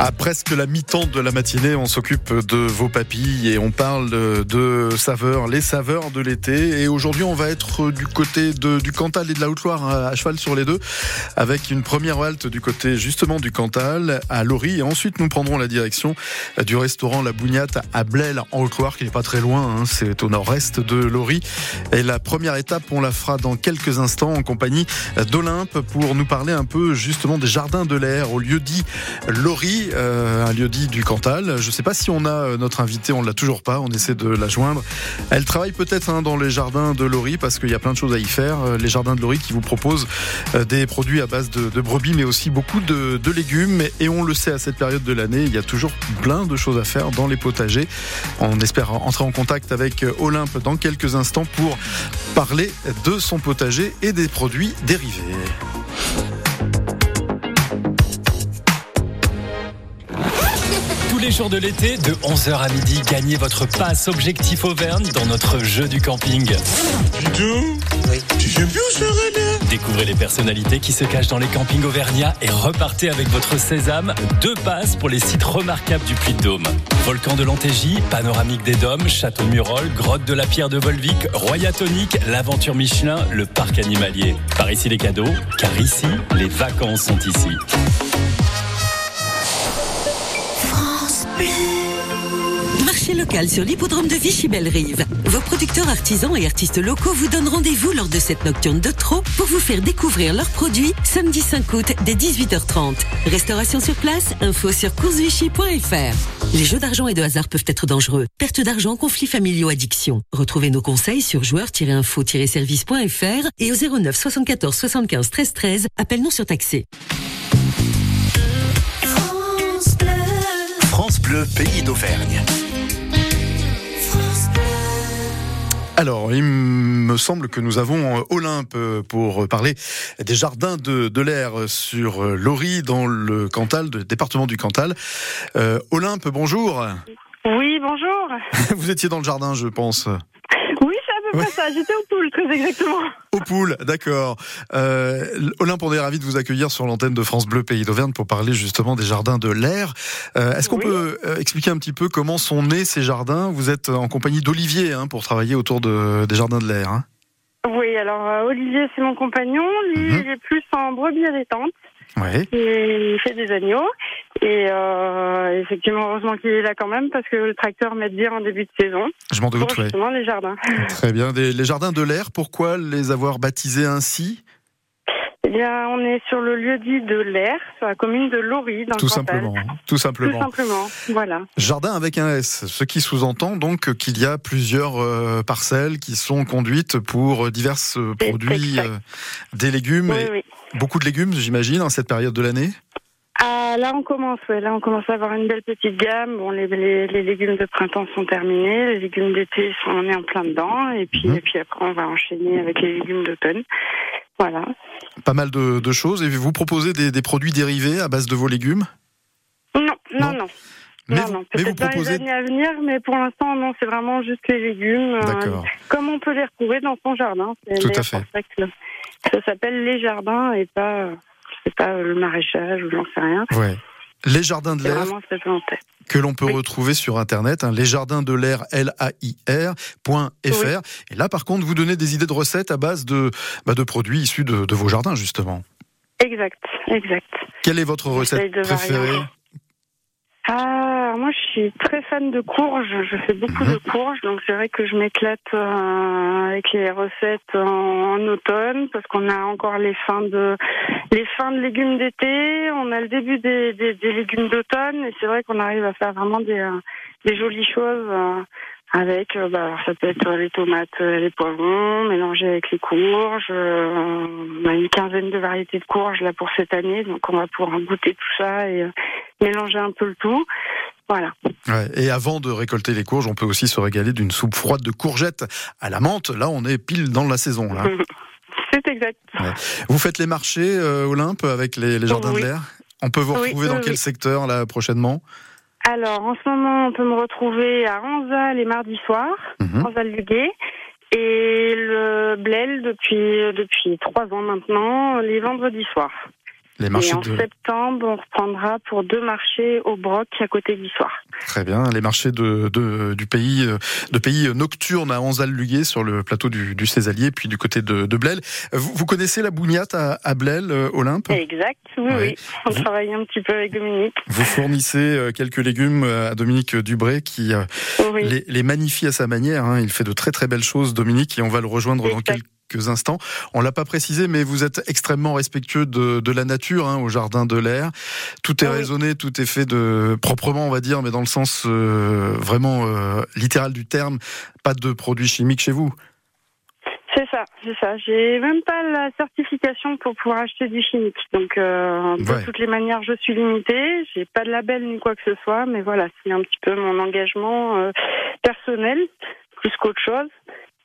À presque la mi-temps de la matinée, on s'occupe de vos papilles et on parle de saveurs, les saveurs de l'été. Et aujourd'hui, on va être du côté du Cantal et de la Haute-Loire, à cheval sur les deux, avec une première halte du côté justement du Cantal, à Laurie. Et ensuite, nous prendrons la direction du restaurant La Bougnate à Blel, en Haute-Loire, qui n'est pas très loin, hein, c'est au nord-est de Laurie. Et la première étape, on la fera dans quelques instants en compagnie d'Olympe pour nous parler un peu justement des jardins de l'air au lieu dit Laurie. Euh, un lieu dit du Cantal. Je ne sais pas si on a euh, notre invité, on l'a toujours pas. On essaie de la joindre. Elle travaille peut-être hein, dans les jardins de Laurie parce qu'il y a plein de choses à y faire. Euh, les jardins de Laurie qui vous proposent des produits à base de, brebis, mais aussi beaucoup de, légumes. Et on le sait à cette période de l'année, il y a toujours plein de choses à faire dans les potagers. On espère entrer en contact avec Olympe dans quelques instants pour parler de son potager et des produits dérivés. Tous les jours de l'été, de 11h à midi, gagnez votre passe Objectif Auvergne dans notre jeu du camping. tu sais plus où Découvrez les personnalités qui se cachent dans les campings auvergnats et repartez avec votre sésame. Deux passes pour les sites remarquables du Puy-de-Dôme. Volcan de l'Antégie, panoramique des Dômes, château de Murol, grotte de la Pierre de Volvic, Royatonique, l'aventure Michelin, le parc animalier. Par ici les cadeaux, car ici, les vacances sont ici. Marché local sur l'hippodrome de Vichy-Belle-Rive. Vos producteurs artisans et artistes locaux vous donnent rendez-vous lors de cette nocturne de trop pour vous faire découvrir leurs produits samedi 5 août dès 18h30. Restauration sur place, info sur coursevichy.fr. Les jeux d'argent et de hasard peuvent être dangereux. Perte d'argent, conflits familiaux, addiction. Retrouvez nos conseils sur joueurs-info-service.fr et au 09 74 75 13 13. Appel non surtaxé. Le pays d'Auvergne. Alors, il me semble que nous avons Olympe pour parler des jardins de, l'air sur Laurie dans le Cantal, le département du Cantal. Euh, Olympe, bonjour. Oui, bonjour. Vous étiez dans le jardin, je pense. J'étais au pool, très exactement. Au pool, d'accord. Euh, Olympe, on est ravi de vous accueillir sur l'antenne de France Bleu Pays d'Auvergne pour parler justement des jardins de l'air. Euh, est-ce qu'on peut euh, expliquer un petit peu comment sont nés ces jardins? Vous êtes en compagnie d'Olivier hein, pour travailler autour de, des jardins de l'air. Hein oui, alors Olivier, c'est mon compagnon. Lui, mhm. il est plus en brebis détente. Ouais. il fait des agneaux. Et euh, effectivement, heureusement qu'il est là quand même parce que le tracteur met bien en début de saison. Je m'en doute, pour justement les jardins. Très bien. les jardins de l'air, pourquoi les avoir baptisés ainsi? Eh bien, on est sur le lieu dit de l'air, sur la commune de Laurie, dans tout le simplement, tout simplement. Tout simplement, voilà. Jardin avec un S, ce qui sous-entend donc qu'il y a plusieurs euh, parcelles qui sont conduites pour divers produits, euh, des légumes, oui, beaucoup de légumes, j'imagine, en cette période de l'année. Ah, là, on commence, ouais. Là, on commence à avoir une belle petite gamme. Bon, les, les, légumes de printemps sont terminés. Les légumes d'été, sont, on est en plein dedans. Et puis, mhm. et puis après, on va enchaîner avec les légumes d'automne. Voilà. Pas mal de, de, choses. Et vous proposez des, des, produits dérivés à base de vos légumes Non, non, non. Mais, non, non. Peut-être proposez... les années à venir, mais pour l'instant, non, c'est vraiment juste les légumes. Euh, comme on peut les retrouver dans son jardin. Tout à fait. Ça s'appelle les jardins et pas c'est pas le maraîchage ou j'en sais rien. Ouais. Les jardins de l'air que l'on peut retrouver sur internet, hein, les jardins de l'air L A I R.fr. Et là, par contre, vous donnez des idées de recettes à base de, bah, de produits issus de, de, vos jardins, justement. Exact, exact. Quelle est votre recette préférée? ah, moi je suis très fan de courges. Je fais beaucoup de mhm. courges, donc c'est vrai que je m'éclate euh, avec les recettes en, automne parce qu'on a encore les fins de les fins de légumes d'été, on a le début des, des, légumes d'automne et c'est vrai qu'on arrive à faire vraiment des, euh, des jolies choses. Euh, avec, bah, ça peut être les tomates, les poivrons, mélangés avec les courges. on a une quinzaine de variétés de courges là pour cette année, donc on va pouvoir goûter tout ça et mélanger un peu le tout. Voilà. et avant de récolter les courges, on peut aussi se régaler d'une soupe froide de courgettes à la menthe. Là, on est pile dans la saison. Là. C'est exact. Vous faites les marchés euh, Olympe avec les, jardins de l'air? On peut vous retrouver dans quel secteur là prochainement? Alors, en ce moment, on peut me retrouver à Anza les mardis soirs, mmh. Anza-Luguet, et le Blel depuis depuis trois ans maintenant, les vendredis soirs. Les marchés et en septembre, on reprendra pour deux marchés au Broc à côté d'Histoire. Très bien, les marchés de, de, du pays de pays nocturnes à Anzal-Luguet sur le plateau du, du Césalier, puis du côté de, de Blel. Vous, vous, connaissez la bougnate à, à Blel, euh, Olympe? Exact, oui, oui. On travaille un petit peu avec Dominique. Vous fournissez euh, quelques légumes à Dominique Dubré qui euh, les, les, magnifie à sa manière. Hein. Il fait de très très belles choses, Dominique, et on va le rejoindre dans quelques instants. On l'a pas précisé, mais vous êtes extrêmement respectueux de, de la nature hein, au jardin de l'air. Tout est raisonné, tout est fait de proprement, on va dire, mais dans le sens euh, vraiment euh, littéral du terme. Pas de produits chimiques chez vous. C'est ça, c'est ça. J'ai même pas la certification pour pouvoir acheter du chimique. Donc, euh, de toutes les manières, je suis limitée. J'ai pas de label ni quoi que ce soit, mais voilà, c'est un petit peu mon engagement personnel plus qu'autre chose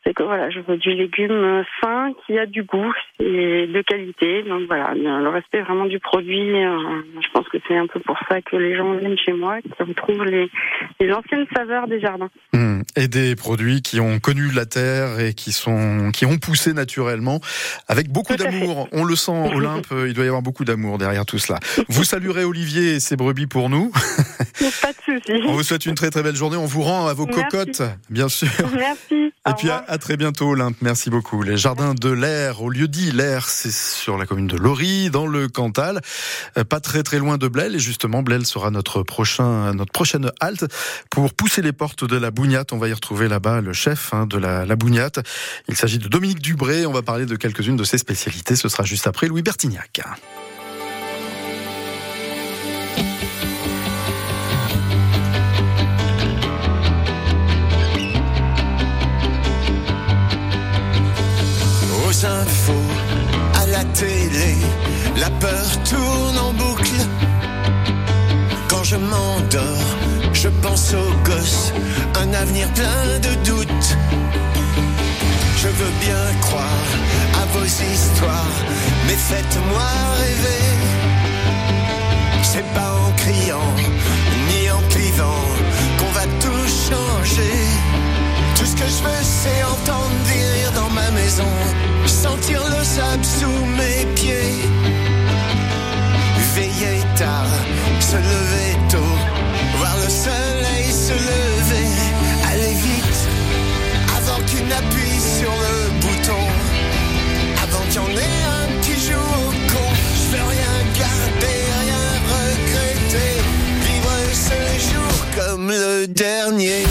c'est que voilà, je veux du légume sain qui a du goût et de qualité. Donc voilà, le respect vraiment du produit. Euh, je pense que c'est un peu pour ça que les gens viennent chez moi, qui retrouvent les, les anciennes saveurs des jardins. Mmh. Et des produits qui ont connu la terre et qui sont qui ont poussé naturellement avec beaucoup d'amour. On le sent, Olympe. il doit y avoir beaucoup d'amour derrière tout cela. Vous saluerez Olivier et ses brebis pour nous. Pas de souci. On vous souhaite une très très belle journée. On vous rend à vos cocottes, bien sûr. Merci. Et puis à, très bientôt, Olympe. Merci beaucoup. Les jardins de l'air, au lieu dit l'air, c'est sur la commune de Lori, dans le Cantal, euh, pas très très loin de Blel. Et justement, Blel sera notre prochain, notre prochaine halte pour pousser les portes de la Bougnate. On va y retrouver là-bas le chef hein, de la, la Bougnate. Il s'agit de Dominique Dubré. On va parler de quelques-unes de ses spécialités. Ce sera juste après Louis Bertignac. La peur tourne en boucle. Quand je m'endors, je pense aux gosses, un avenir plein de doutes. Je veux bien croire à vos histoires, mais faites-moi rêver. C'est pas en criant, ni en clivant, qu'on va tout changer. Tout ce que je veux, c'est entendre dire dans ma maison. Sentir le sable sous mes pieds. Veiller tard, se lever tôt, voir le soleil se lever, aller vite, avant qu'il n'appuie sur le bouton, avant qu'il y en ait un qui joue au con. Je veux rien garder, rien regretter, vivre ce jour comme le dernier,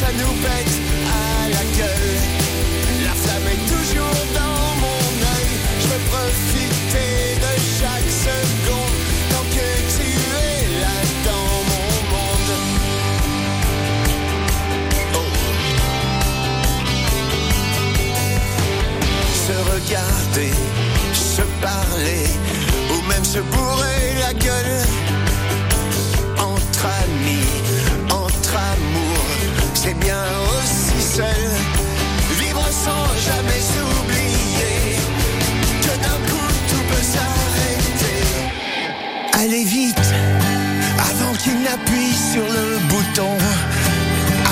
ça nous pète à la gueule. C'est bien aussi seul. Vivre sans jamais s'oublier que d'un coup tout peut s'arrêter. Allez vite, avant qu'il n'appuie sur le bouton.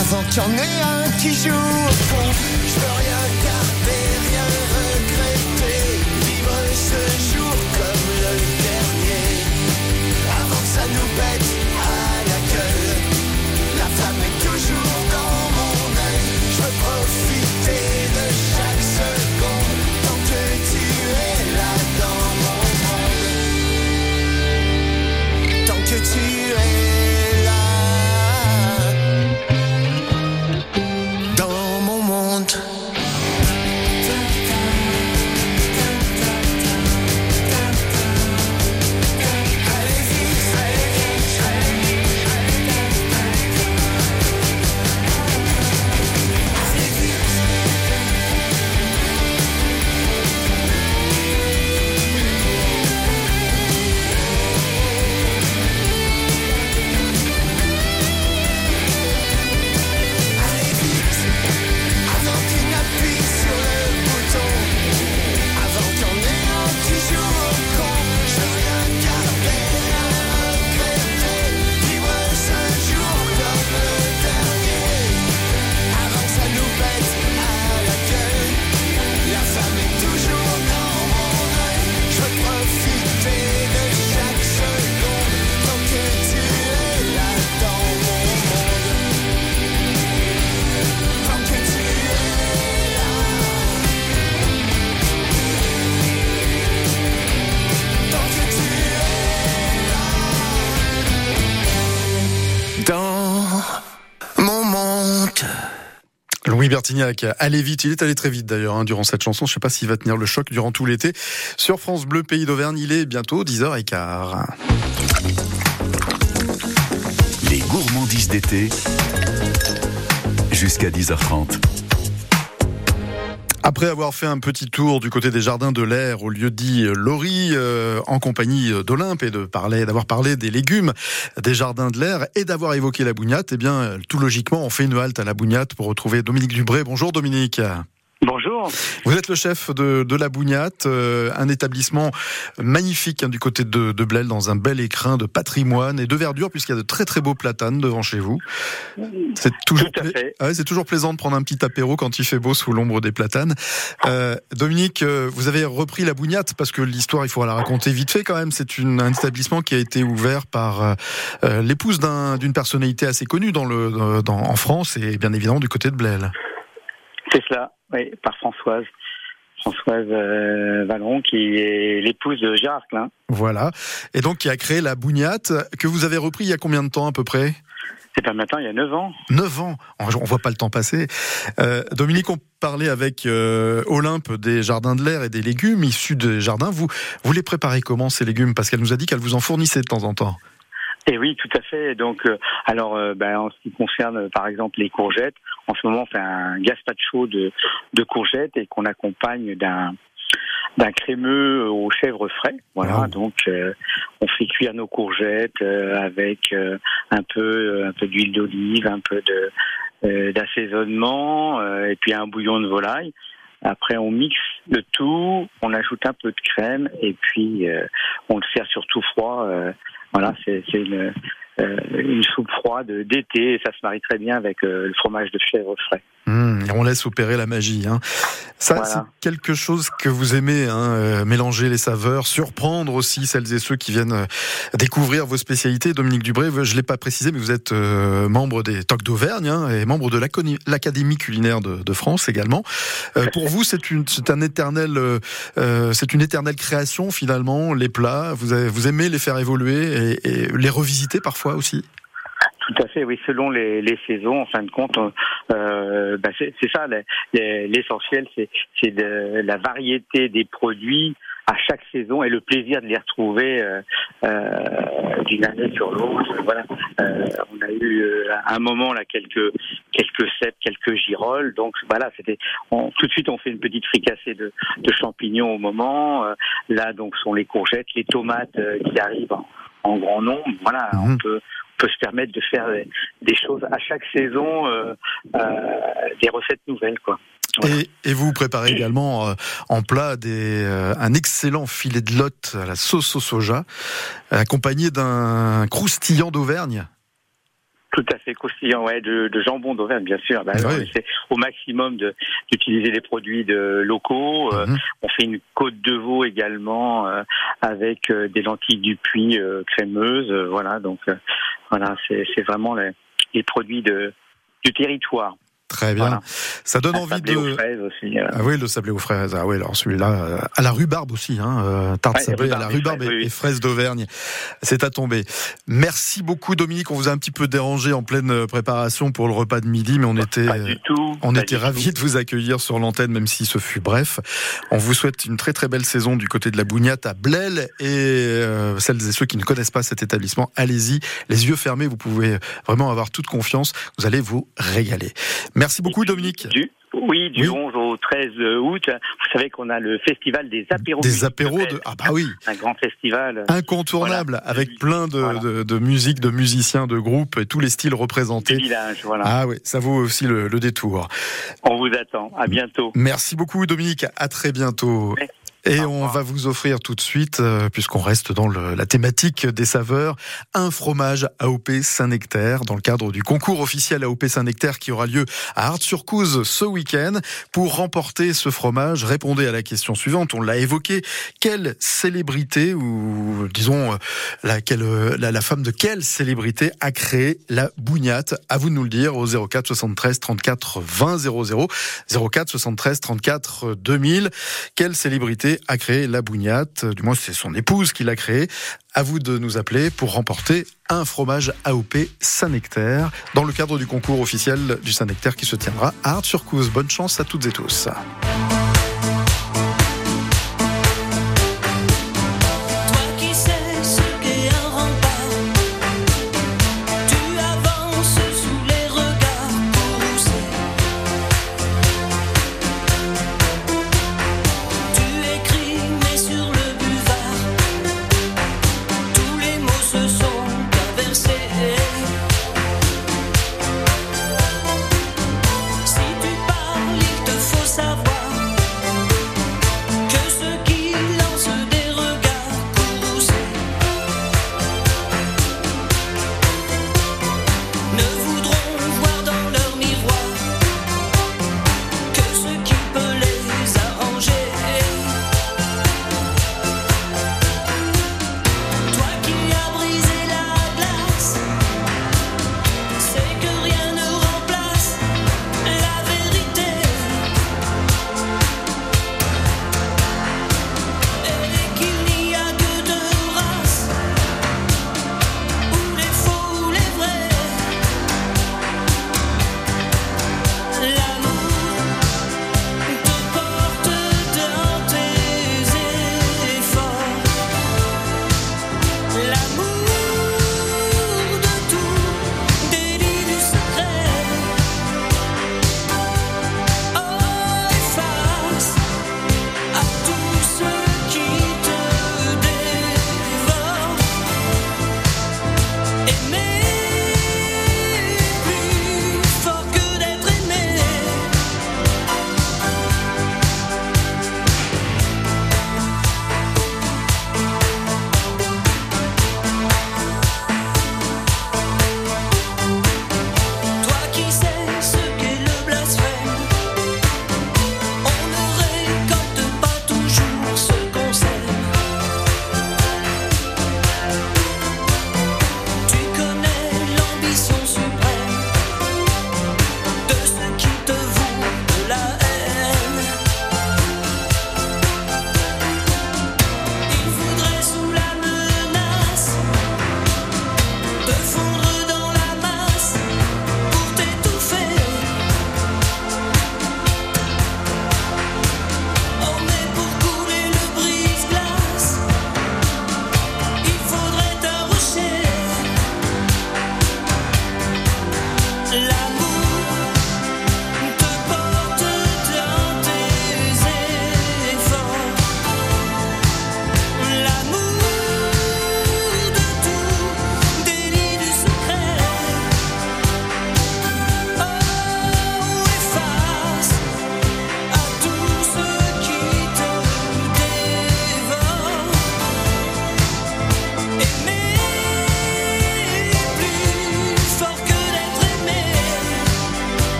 Avant qu'il y en ait un qui joue au je veux rien Allez vite, il est allé très vite d'ailleurs hein, durant cette chanson, je ne sais pas s'il va tenir le choc durant tout l'été. Sur France Bleu, Pays d'Auvergne, il est bientôt 10h15. Les gourmandises d'été, jusqu'à 10h30. Après avoir fait un petit tour du côté des jardins de l'air au lieu dit Laurie, euh, en compagnie d'Olympe et de parler, d'avoir parlé des légumes des jardins de l'air et d'avoir évoqué la bougnate, eh bien, tout logiquement, on fait une halte à la bougnate pour retrouver Dominique Dubré. Bonjour Dominique. Bonjour. Vous êtes le chef de, de la Bougnate, euh, un établissement magnifique hein, du côté de, de Blel, dans un bel écrin de patrimoine et de verdure, puisqu'il y a de très très beaux platanes devant chez vous. C'est toujours, Tout à fait. Ah ouais, c'est toujours plaisant de prendre un petit apéro quand il fait beau sous l'ombre des platanes. Euh, Dominique, euh, vous avez repris la Bougnate parce que l'histoire, il faut la raconter vite fait quand même. C'est une, un établissement qui a été ouvert par l'épouse d'un- d'une personnalité assez connue dans le, dans, en France et bien évidemment du côté de Blel. C'est cela, oui, par Françoise. Françoise euh, Vallon, qui est l'épouse de Gérard Klein. Voilà. Et donc, qui a créé la Bougnate, que vous avez repris il y a combien de temps à peu près? C'est pas maintenant, il y a 9 ans. 9 ans. On on voit pas le temps passer. Euh, Dominique, on parlait avec euh, Olympe des jardins de l'air et des légumes issus des jardins. Vous, vous les préparez comment ces légumes? Parce qu'elle nous a dit qu'elle vous en fournissait de temps en temps. Et oui, tout à fait. Donc, euh, alors, euh, ben, en ce qui concerne, par exemple, les courgettes, en ce moment, on fait un gazpacho de, de courgettes et qu'on accompagne d'un d'un crémeux aux chèvres frais. Voilà, Wow. donc euh, on fait cuire nos courgettes euh, avec euh, un peu un peu d'huile d'olive, un peu de euh, d'assaisonnement euh, et puis un bouillon de volaille. Après, on mixe le tout, on ajoute un peu de crème et puis euh, on le sert surtout froid. euh, voilà, c'est c'est une, euh, une soupe froide d'été et ça se marie très bien avec euh, le fromage de chèvre frais. Et on laisse opérer la magie. Hein. Ça, Voilà. c'est quelque chose que vous aimez, hein, euh, mélanger les saveurs, surprendre aussi celles et ceux qui viennent euh, découvrir vos spécialités. Dominique Dubré, je l'ai pas précisé, mais vous êtes euh, membre des Tocs d'Auvergne hein, et membre de l'Académie culinaire de, de France également. Euh, pour vous, c'est une, c'est un éternel, euh, euh, c'est une éternelle création finalement. Les plats, vous, avez- vous aimez les faire évoluer et, et les revisiter parfois aussi. Tout à fait, oui, selon les, les saisons, en fin de compte, euh, bah, c'est ça, les- les- l'essentiel, c'est de la variété des produits à chaque saison et le plaisir de les retrouver euh, euh, d'une année sur l'autre. Voilà, Euh, on a eu euh, à un moment là quelques quelques cèpes, quelques girolles, donc voilà, c'était tout de suite on fait une petite fricassée de, de champignons au moment. Euh, là donc sont les courgettes, les tomates euh, qui arrivent en, en grand nombre. Voilà, Mhm. on peut peut se permettre de faire des, choses à chaque saison, euh, euh, des recettes nouvelles, quoi. Voilà. Et, et vous préparez également euh, en plat des, un excellent filet de lotte à la sauce au soja, accompagné d'un croustillant d'Auvergne. Tout à fait croustillant, ouais, de, de jambon d'Auvergne, bien sûr. Bah, Ah oui. essaie au maximum de- d'utiliser des produits de, locaux. Euh, Mhm. on fait une côte de veau également euh, avec euh, des lentilles du puits euh, crémeuses. euh, voilà, donc euh, voilà, c'est c'est vraiment les, les produits de, du territoire. Très bien. Voilà. Ça donne Un envie sablé aux de. fraises aussi. euh. Ah oui, le sablé aux fraises. Ah oui, alors celui-là, euh, à la rhubarbe aussi, hein, euh, tarte Ouais, sablée à la rhubarbe et fraises, et, oui, oui. et fraises d'Auvergne. C'est à tomber. Merci beaucoup, Dominique. On vous a un petit peu dérangé en pleine euh, préparation pour le repas de midi, mais on était. Pas du tout. On pas était du ravis tout. de vous accueillir sur l'antenne, même si ce fut bref. On vous souhaite une très très belle saison du côté de la Bougnate à Blel et euh, celles et ceux qui ne connaissent pas cet établissement, allez-y, les yeux fermés, vous pouvez vraiment avoir toute confiance. Vous allez vous régaler. Merci beaucoup, Dominique. Du, oui, du Oui. 11 au 13 août. Vous savez qu'on a le festival des apéros. Des apéros de ah bah oui, Un grand festival. incontournable Voilà. avec plein de, Voilà. de, de musique, de musiciens, de groupes et tous les styles représentés. village, voilà. Ah oui, ça vaut aussi le, le détour. On vous attend. À bientôt. Merci beaucoup Dominique, à très bientôt. Et Au on revoir. va vous offrir tout de suite, euh, puisqu'on reste dans le- la thématique des saveurs, un fromage AOP Saint-Nectaire dans le cadre du concours officiel AOP Saint-Nectaire qui aura lieu à Art-sur-Couze ce week-end. Pour remporter ce fromage, répondez à la question suivante. On l'a évoqué. Quelle célébrité ou disons euh, la, quelle, euh, la, la femme de quelle célébrité a créé la bougnate À vous de nous le dire au 04 73 34 20 00 04 73 34 2000. Quelle célébrité célébrité a créé la bougnate Du moins, c'est son épouse qui l'a créée. À vous de nous appeler pour remporter un fromage AOP Saint-Nectaire dans le cadre du concours officiel du Saint-Nectaire qui se tiendra à Art-sur-Couze. Bonne chance à toutes et tous.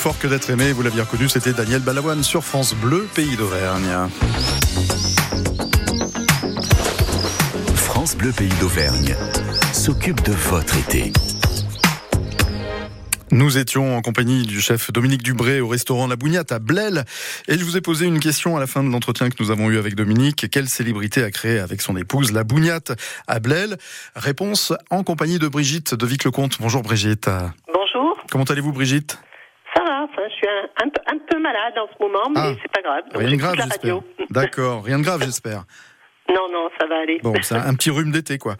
Fort que d'être aimé, vous l'aviez reconnu, c'était Daniel Balavoine sur France Bleu, pays d'Auvergne. France Bleu, pays d'Auvergne s'occupe de votre été. Nous étions en compagnie du chef Dominique Dubré au restaurant La Bougnate à Blel et je vous ai posé une question à la fin de l'entretien que nous avons eu avec Dominique. Quelle célébrité a créé avec son épouse La Bougnate à Blel Réponse en compagnie de Brigitte de Vic-le-Comte. Bonjour Brigitte. Bonjour. Comment allez-vous Brigitte Ça va, enfin, je suis un, un peu- un peu malade en ce moment, mais Ah. c'est pas grave. Donc, Rien de grave j'espère. D'accord, rien de grave j'espère. Non, non, ça va aller. Bon, c'est un petit rhume d'été quoi.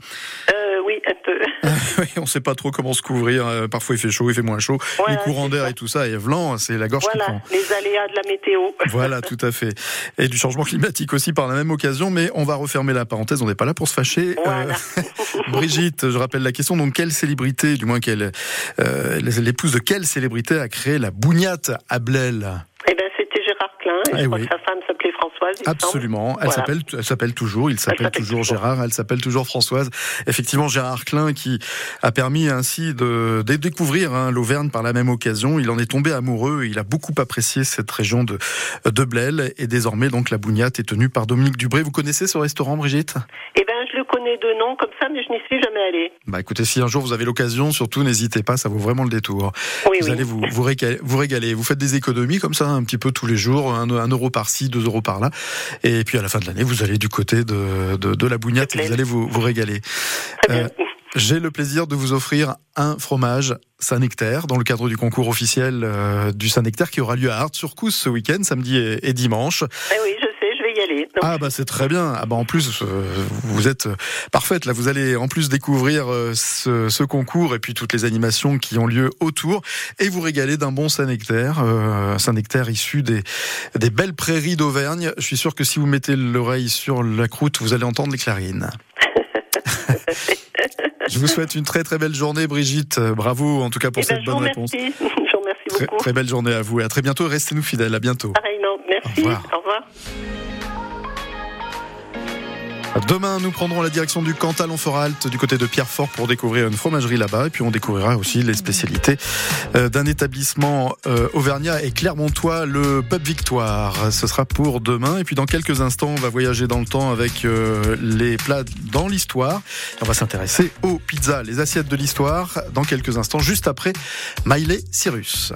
Euh, oui, un peu. Oui, on sait pas trop comment se couvrir. Euh, Parfois il fait chaud, il fait moins chaud. Voilà, Les courants d'air et tout ça, et Vlan, c'est la gorge qui voilà, prend. les aléas de la météo. Voilà, tout à fait. Et du changement climatique aussi par la même occasion, mais on va refermer la parenthèse, on n'est pas là pour se fâcher. Voilà. Euh, Brigitte, je rappelle la question, donc quelle célébrité, du moins quelle, euh, l'épouse de quelle célébrité a créé la bougnate à Blel Eh ben, c'était Gérard Klein, et Eh je crois oui. que sa femme s'appelait Françoise. Absolument. Elle Voilà. s'appelle, elle s'appelle toujours. Il s'appelle toujours toujours. Gérard. Elle s'appelle toujours Françoise. Effectivement, Gérard Klein qui a permis ainsi de, de découvrir hein, l'Auvergne par la même occasion. Il en est tombé amoureux. Il a beaucoup apprécié cette région de de Blel et désormais donc la bougnate est tenue par Dominique Dubré. Vous connaissez ce restaurant, Brigitte? Eh ben, je connais de noms comme ça, mais je n'y suis jamais allée. Bah écoutez, si un jour vous avez l'occasion, surtout n'hésitez pas, ça vaut vraiment le détour. Oui, vous oui. allez vous, vous, régaler, vous régaler. Vous faites des économies comme ça un petit peu tous les jours, un, un euro par-ci, deux euros par-là. Et puis à la fin de l'année, vous allez du côté de, de, de la bougnate et vous allez vous, vous régaler. Euh, J'ai le plaisir de vous offrir un fromage Saint-Nectaire dans le cadre du concours officiel euh, du Saint-Nectaire qui aura lieu à Art-sur-Cousse ce week-end, samedi et, et dimanche. Eh oui, je Donc, Ah bah c'est très bien. Ah bah en plus euh, vous êtes euh, parfaite là. Vous allez en plus découvrir euh, ce, ce concours et puis toutes les animations qui ont lieu autour et vous régaler d'un bon Saint-Nectaire, euh, Saint-Nectaire issu des des belles prairies d'Auvergne. Je suis sûr que si vous mettez l'oreille sur la croûte, vous allez entendre les clarines. Je vous souhaite une très très belle journée, Brigitte. Bravo en tout cas pour eh ben, cette bonne réponse. je vous remercie Très, beaucoup. très belle journée à vous et à très bientôt. Restez-nous fidèles. À bientôt. Pareillement. Merci. Au revoir. Au revoir. Demain, nous prendrons la direction du Cantal. On du côté de Pierrefort pour découvrir une fromagerie là-bas. Et puis, on découvrira aussi les spécialités euh, d'un établissement euh, auvergnat et clermontois, le Pub Victoire. Ce sera pour demain. Et puis, dans quelques instants, on va voyager dans le temps avec euh, les plats dans l'histoire. On va s'intéresser aux pizzas, les assiettes de l'histoire, dans quelques instants, juste après Miley Cyrus.